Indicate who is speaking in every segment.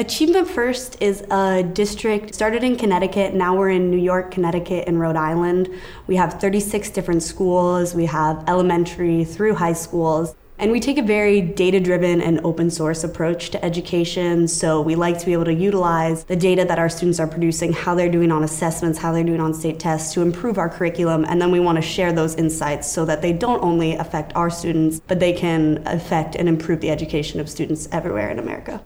Speaker 1: Achievement First is a district started in Connecticut. Now we're in New York, Connecticut, and Rhode Island. We have 36 different schools. We have elementary through high schools. And we take a very data driven and open source approach to education. So we like to be able to utilize the data that our students are producing, how they're doing on assessments, how they're doing on state tests to improve our curriculum. And then we want to share those insights so that they don't only affect our students, but they can affect and improve the education of students everywhere in America.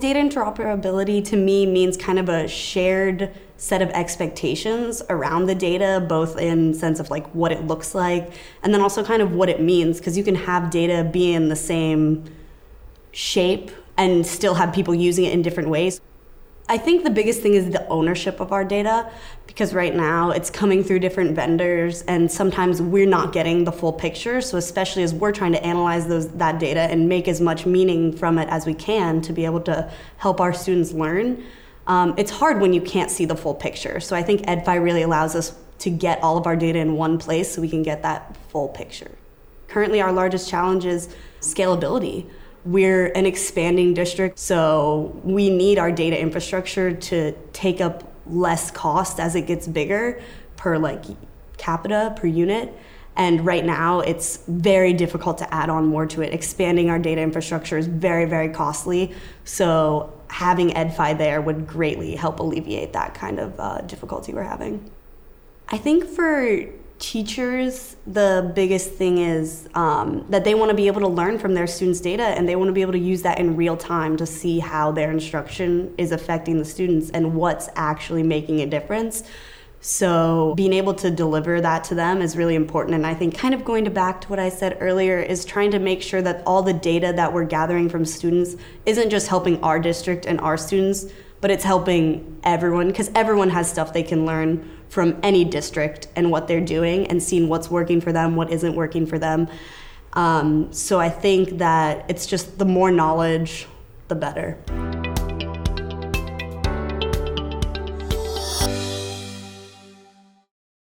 Speaker 1: Data interoperability to me means kind of a shared set of expectations around the data, both in sense of like what it looks like, and then also kind of what it means, because you can have data be in the same shape and still have people using it in different ways. I think the biggest thing is the ownership of our data because right now it's coming through different vendors and sometimes we're not getting the full picture. So especially as we're trying to analyze those that data and make as much meaning from it as we can to be able to help our students learn. Um, it's hard when you can't see the full picture. So I think EdFi really allows us to get all of our data in one place so we can get that full picture. Currently, our largest challenge is scalability we're an expanding district, so we need our data infrastructure to take up less cost as it gets bigger per like capita per unit. And right now, it's very difficult to add on more to it. Expanding our data infrastructure is very, very costly. So having EdFi there would greatly help alleviate that kind of uh, difficulty we're having. I think for teachers, the biggest thing is um, that they want to be able to learn from their students' data and they want to be able to use that in real time to see how their instruction is affecting the students and what's actually making a difference. So, being able to deliver that to them is really important. And I think, kind of going to back to what I said earlier, is trying to make sure that all the data that we're gathering from students isn't just helping our district and our students, but it's helping everyone because everyone has stuff they can learn from any district and what they're doing and seeing what's working for them, what isn't working for them. Um, so I think that it's just the more knowledge, the better.